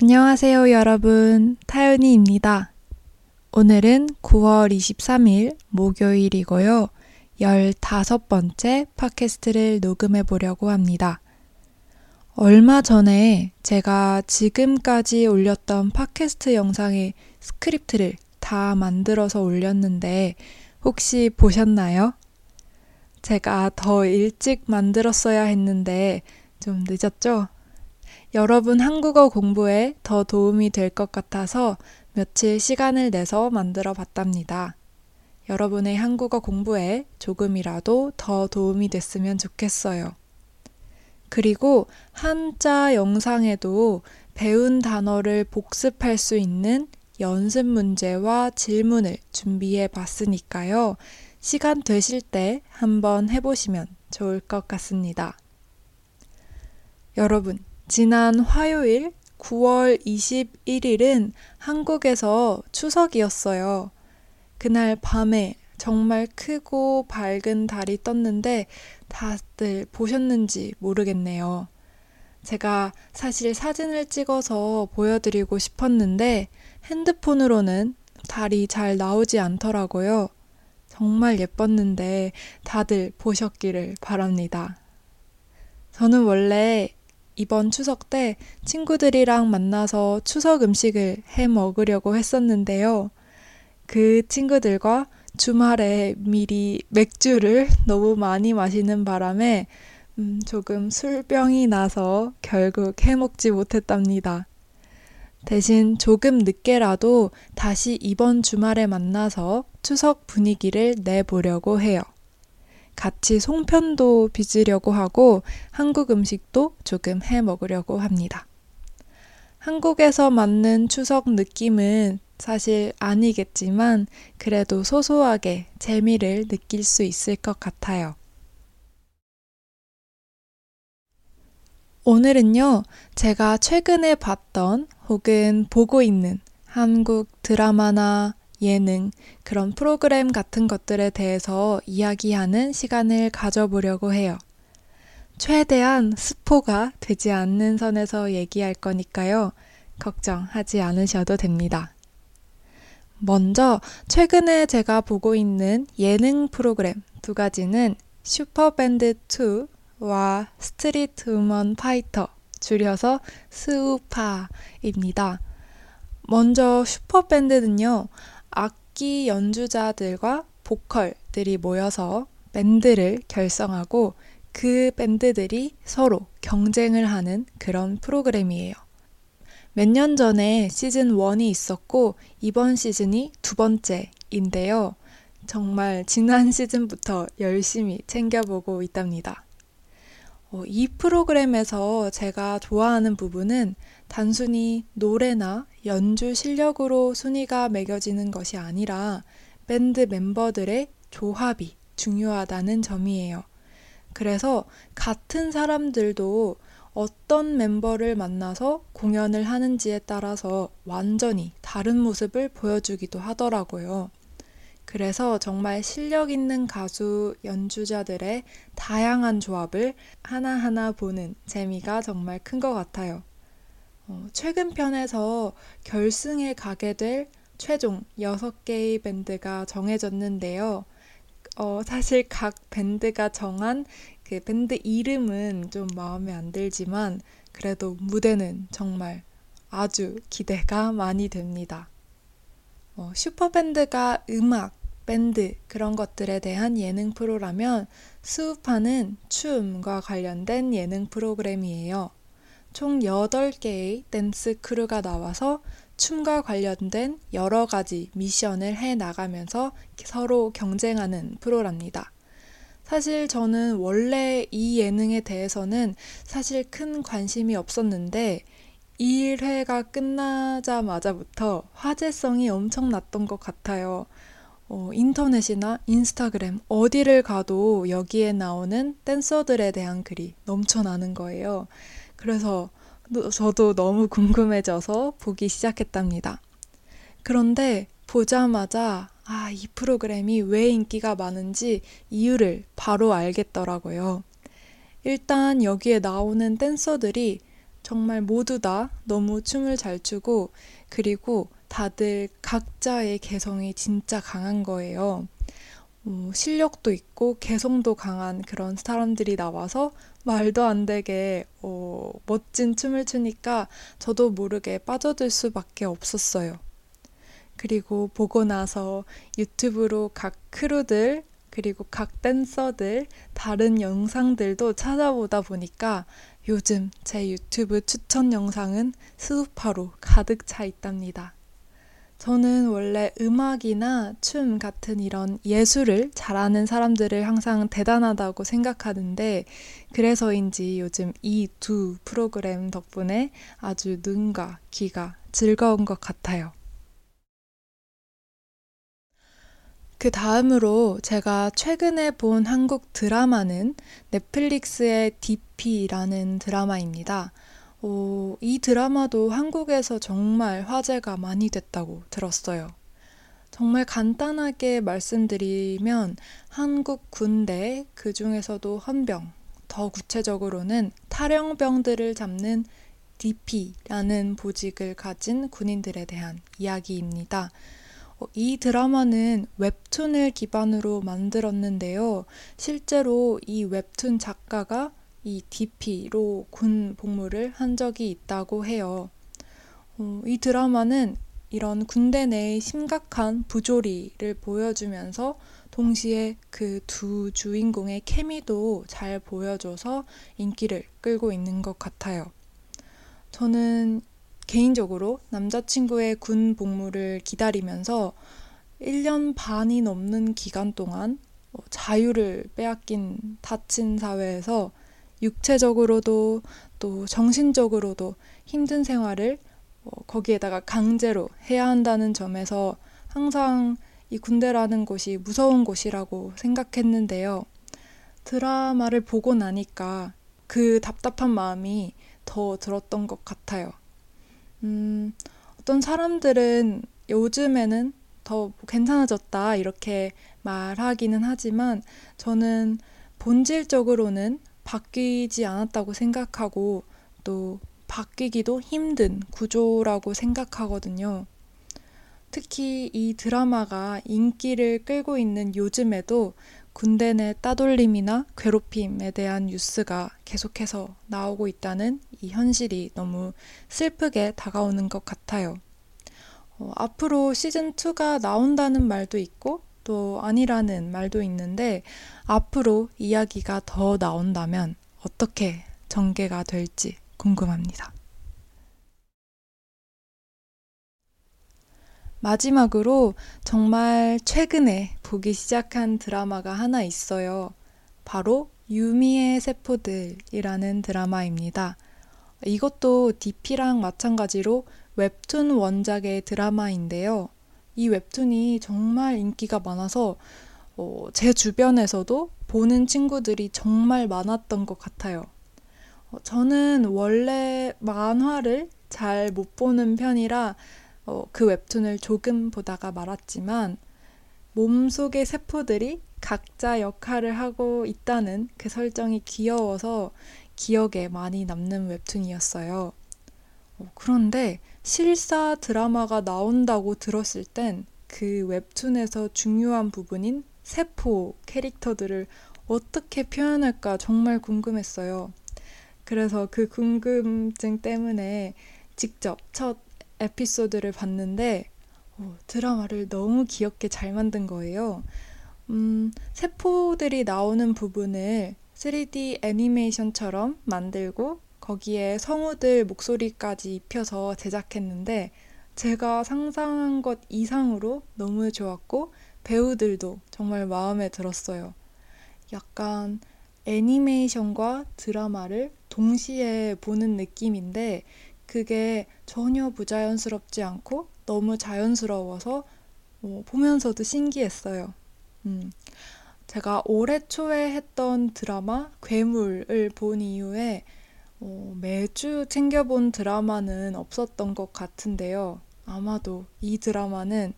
안녕하세요, 여러분. 타윤이입니다. 오늘은 9월 23일 목요일이고요. 15번째 팟캐스트를 녹음해 보려고 합니다. 얼마 전에 제가 지금까지 올렸던 팟캐스트 영상의 스크립트를 다 만들어서 올렸는데 혹시 보셨나요? 제가 더 일찍 만들었어야 했는데 좀 늦었죠? 여러분 한국어 공부에 더 도움이 될 것 같아서 며칠 시간을 내서 만들어 봤답니다. 여러분의 한국어 공부에 조금이라도 더 도움이 됐으면 좋겠어요. 그리고 한자 영상에도 배운 단어를 복습할 수 있는 연습 문제와 질문을 준비해 봤으니까요. 시간 되실 때 한번 해보시면 좋을 것 같습니다. 여러분, 지난 화요일 9월 21일은 한국에서 추석이었어요. 그날 밤에 정말 크고 밝은 달이 떴는데 다들 보셨는지 모르겠네요. 제가 사실 사진을 찍어서 보여드리고 싶었는데 핸드폰으로는 달이 잘 나오지 않더라고요. 정말 예뻤는데 다들 보셨기를 바랍니다. 저는 원래 이번 추석 때 친구들이랑 만나서 추석 음식을 해 먹으려고 했었는데요. 그 친구들과 주말에 미리 맥주를 너무 많이 마시는 바람에 음, 조금 술병이 나서 결국 해 먹지 못했답니다. 대신 조금 늦게라도 다시 이번 주말에 만나서 추석 분위기를 내보려고 해요. 같이 송편도 빚으려고 하고 한국 음식도 조금 해 먹으려고 합니다. 한국에서 맞는 추석 느낌은 사실 아니겠지만 그래도 소소하게 재미를 느낄 수 있을 것 같아요. 오늘은요, 제가 최근에 봤던 혹은 보고 있는 한국 드라마나 예능, 그런 프로그램 같은 것들에 대해서 이야기하는 시간을 가져보려고 해요. 최대한 스포가 되지 않는 선에서 얘기할 거니까요. 걱정하지 않으셔도 됩니다. 먼저 최근에 제가 보고 있는 예능 프로그램 두 가지는 슈퍼밴드 2와 스트리트 우먼 파이터, 줄여서 스우파입니다. 먼저 슈퍼밴드는요, 악기 연주자들과 보컬들이 모여서 밴드를 결성하고 그 밴드들이 서로 경쟁을 하는 그런 프로그램이에요. 몇 년 전에 시즌 1이 있었고 이번 시즌이 두 번째인데요. 정말 지난 시즌부터 열심히 챙겨보고 있답니다. 어, 이 프로그램에서 제가 좋아하는 부분은 단순히 노래나 연주 실력으로 순위가 매겨지는 것이 아니라 밴드 멤버들의 조합이 중요하다는 점이에요. 그래서 같은 사람들도 어떤 멤버를 만나서 공연을 하는지에 따라서 완전히 다른 모습을 보여주기도 하더라고요. 그래서 정말 실력 있는 가수 연주자들의 다양한 조합을 하나하나 보는 재미가 정말 큰 것 같아요. 어, 최근 편에서 결승에 가게 될 최종 6개의 밴드가 정해졌는데요. 어, 사실 각 밴드가 정한 그 밴드 이름은 좀 마음에 안 들지만 그래도 무대는 정말 아주 기대가 많이 됩니다. 어, 슈퍼밴드가 음악, 밴드 그런 것들에 대한 예능 프로라면 스우파는 춤과 관련된 예능 프로그램이에요. 총 8개의 댄스 크루가 나와서 춤과 관련된 여러 가지 미션을 해 나가면서 서로 경쟁하는 프로랍니다. 사실 저는 원래 이 예능에 대해서는 사실 큰 관심이 없었는데 1회가 끝나자마자부터 화제성이 엄청 났던 것 같아요. 어, 인터넷이나 인스타그램 어디를 가도 여기에 나오는 댄서들에 대한 글이 넘쳐나는 거예요. 그래서 저도 너무 궁금해져서 보기 시작했답니다. 그런데 보자마자 아, 이 프로그램이 왜 인기가 많은지 이유를 바로 알겠더라고요. 일단 여기에 나오는 댄서들이 정말 모두 다 너무 춤을 잘 추고 그리고 다들 각자의 개성이 진짜 강한 거예요. 어, 실력도 있고 개성도 강한 그런 사람들이 나와서 말도 안 되게 어, 멋진 춤을 추니까 저도 모르게 빠져들 수밖에 없었어요. 그리고 보고 나서 유튜브로 각 크루들 그리고 각 댄서들 다른 영상들도 찾아보다 보니까 요즘 제 유튜브 추천 영상은 수우파로 가득 차 있답니다. 저는 원래 음악이나 춤 같은 이런 예술을 잘하는 사람들을 항상 대단하다고 생각하는데, 그래서인지 요즘 이 두 프로그램 덕분에 아주 눈과 귀가 즐거운 것 같아요. 그 다음으로 제가 최근에 본 한국 드라마는 넷플릭스의 DP라는 드라마입니다. 어, 이 드라마도 한국에서 정말 화제가 많이 됐다고 들었어요. 정말 간단하게 말씀드리면 한국 군대, 그 중에서도 헌병, 더 구체적으로는 탈영병들을 잡는 DP라는 보직을 가진 군인들에 대한 이야기입니다. 어, 이 드라마는 웹툰을 기반으로 만들었는데요. 실제로 이 웹툰 작가가 이 DP로 군 복무를 한 적이 있다고 해요. 어, 이 드라마는 이런 군대 내의 심각한 부조리를 보여주면서 동시에 그 두 주인공의 케미도 잘 보여줘서 인기를 끌고 있는 것 같아요. 저는 개인적으로 남자친구의 군 복무를 기다리면서 1년 반이 넘는 기간 동안 어, 자유를 빼앗긴 다친 사회에서 육체적으로도 또 정신적으로도 힘든 생활을 어, 거기에다가 강제로 해야 한다는 점에서 항상 이 군대라는 곳이 무서운 곳이라고 생각했는데요. 드라마를 보고 나니까 그 답답한 마음이 더 들었던 것 같아요. 음, 어떤 사람들은 요즘에는 더 괜찮아졌다 이렇게 말하기는 하지만 저는 본질적으로는 바뀌지 않았다고 생각하고 또 바뀌기도 힘든 구조라고 생각하거든요. 특히 이 드라마가 인기를 끌고 있는 요즘에도 군대 내 따돌림이나 괴롭힘에 대한 뉴스가 계속해서 나오고 있다는 이 현실이 너무 슬프게 다가오는 것 같아요. 어, 앞으로 시즌2가 나온다는 말도 있고 또 아니라는 말도 있는데 앞으로 이야기가 더 나온다면 어떻게 전개가 될지 궁금합니다. 마지막으로 정말 최근에 보기 시작한 드라마가 하나 있어요. 바로 유미의 세포들이라는 드라마입니다. 이것도 DP랑 마찬가지로 웹툰 원작의 드라마인데요. 이 웹툰이 정말 인기가 많아서 어, 제 주변에서도 보는 친구들이 정말 많았던 것 같아요. 어, 저는 원래 만화를 잘 못 보는 편이라 어, 그 웹툰을 조금 보다가 말았지만 몸속의 세포들이 각자 역할을 하고 있다는 그 설정이 귀여워서 기억에 많이 남는 웹툰이었어요. 어, 그런데 실사 드라마가 나온다고 들었을 땐 그 웹툰에서 중요한 부분인 세포 캐릭터들을 어떻게 표현할까 정말 궁금했어요. 그래서 그 궁금증 때문에 직접 첫 에피소드를 봤는데 어, 드라마를 너무 귀엽게 잘 만든 거예요. 음, 세포들이 나오는 부분을 3D 애니메이션처럼 만들고 거기에 성우들 목소리까지 입혀서 제작했는데 제가 상상한 것 이상으로 너무 좋았고 배우들도 정말 마음에 들었어요. 약간 애니메이션과 드라마를 동시에 보는 느낌인데 그게 전혀 부자연스럽지 않고 너무 자연스러워서 어, 보면서도 신기했어요. 음. 제가 올해 초에 했던 드라마 괴물을 본 이후에 어, 매주 챙겨본 드라마는 없었던 것 같은데요. 아마도 이 드라마는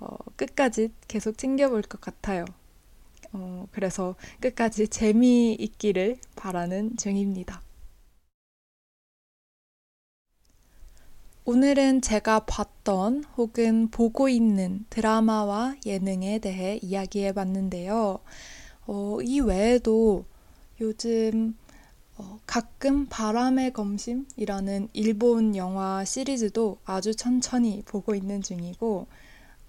어, 끝까지 계속 챙겨볼 것 같아요. 어, 그래서 끝까지 재미있기를 바라는 중입니다. 오늘은 제가 봤던 혹은 보고 있는 드라마와 예능에 대해 이야기해 봤는데요. 어, 이 외에도 요즘 어, 가끔 바람의 검심이라는 일본 영화 시리즈도 아주 천천히 보고 있는 중이고,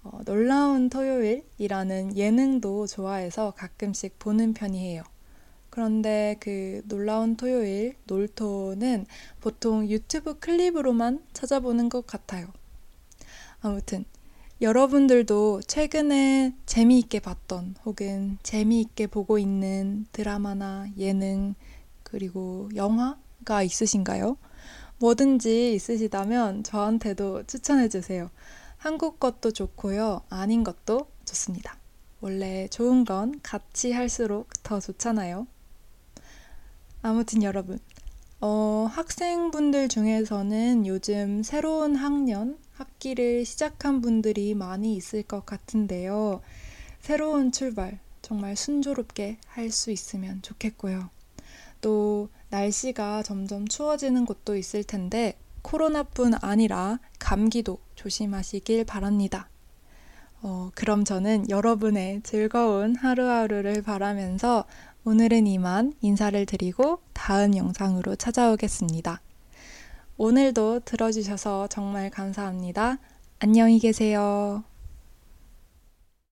어, 놀라운 토요일이라는 예능도 좋아해서 가끔씩 보는 편이에요. 그런데 그 놀라운 토요일 놀토는 보통 유튜브 클립으로만 찾아보는 것 같아요. 아무튼 여러분들도 최근에 재미있게 봤던 혹은 재미있게 보고 있는 드라마나 예능 그리고 영화가 있으신가요? 뭐든지 있으시다면 저한테도 추천해 주세요. 한국 것도 좋고요. 아닌 것도 좋습니다. 원래 좋은 건 같이 할수록 더 좋잖아요. 아무튼 여러분, 어, 학생분들 중에서는 요즘 새로운 학년, 학기를 시작한 분들이 많이 있을 것 같은데요. 새로운 출발, 정말 순조롭게 할 수 있으면 좋겠고요. 또 날씨가 점점 추워지는 곳도 있을 텐데 코로나뿐 아니라 감기도 조심하시길 바랍니다. 어, 그럼 저는 여러분의 즐거운 하루하루를 바라면서 오늘은 이만 인사를 드리고 다음 영상으로 찾아오겠습니다. 오늘도 들어주셔서 정말 감사합니다. 안녕히 계세요.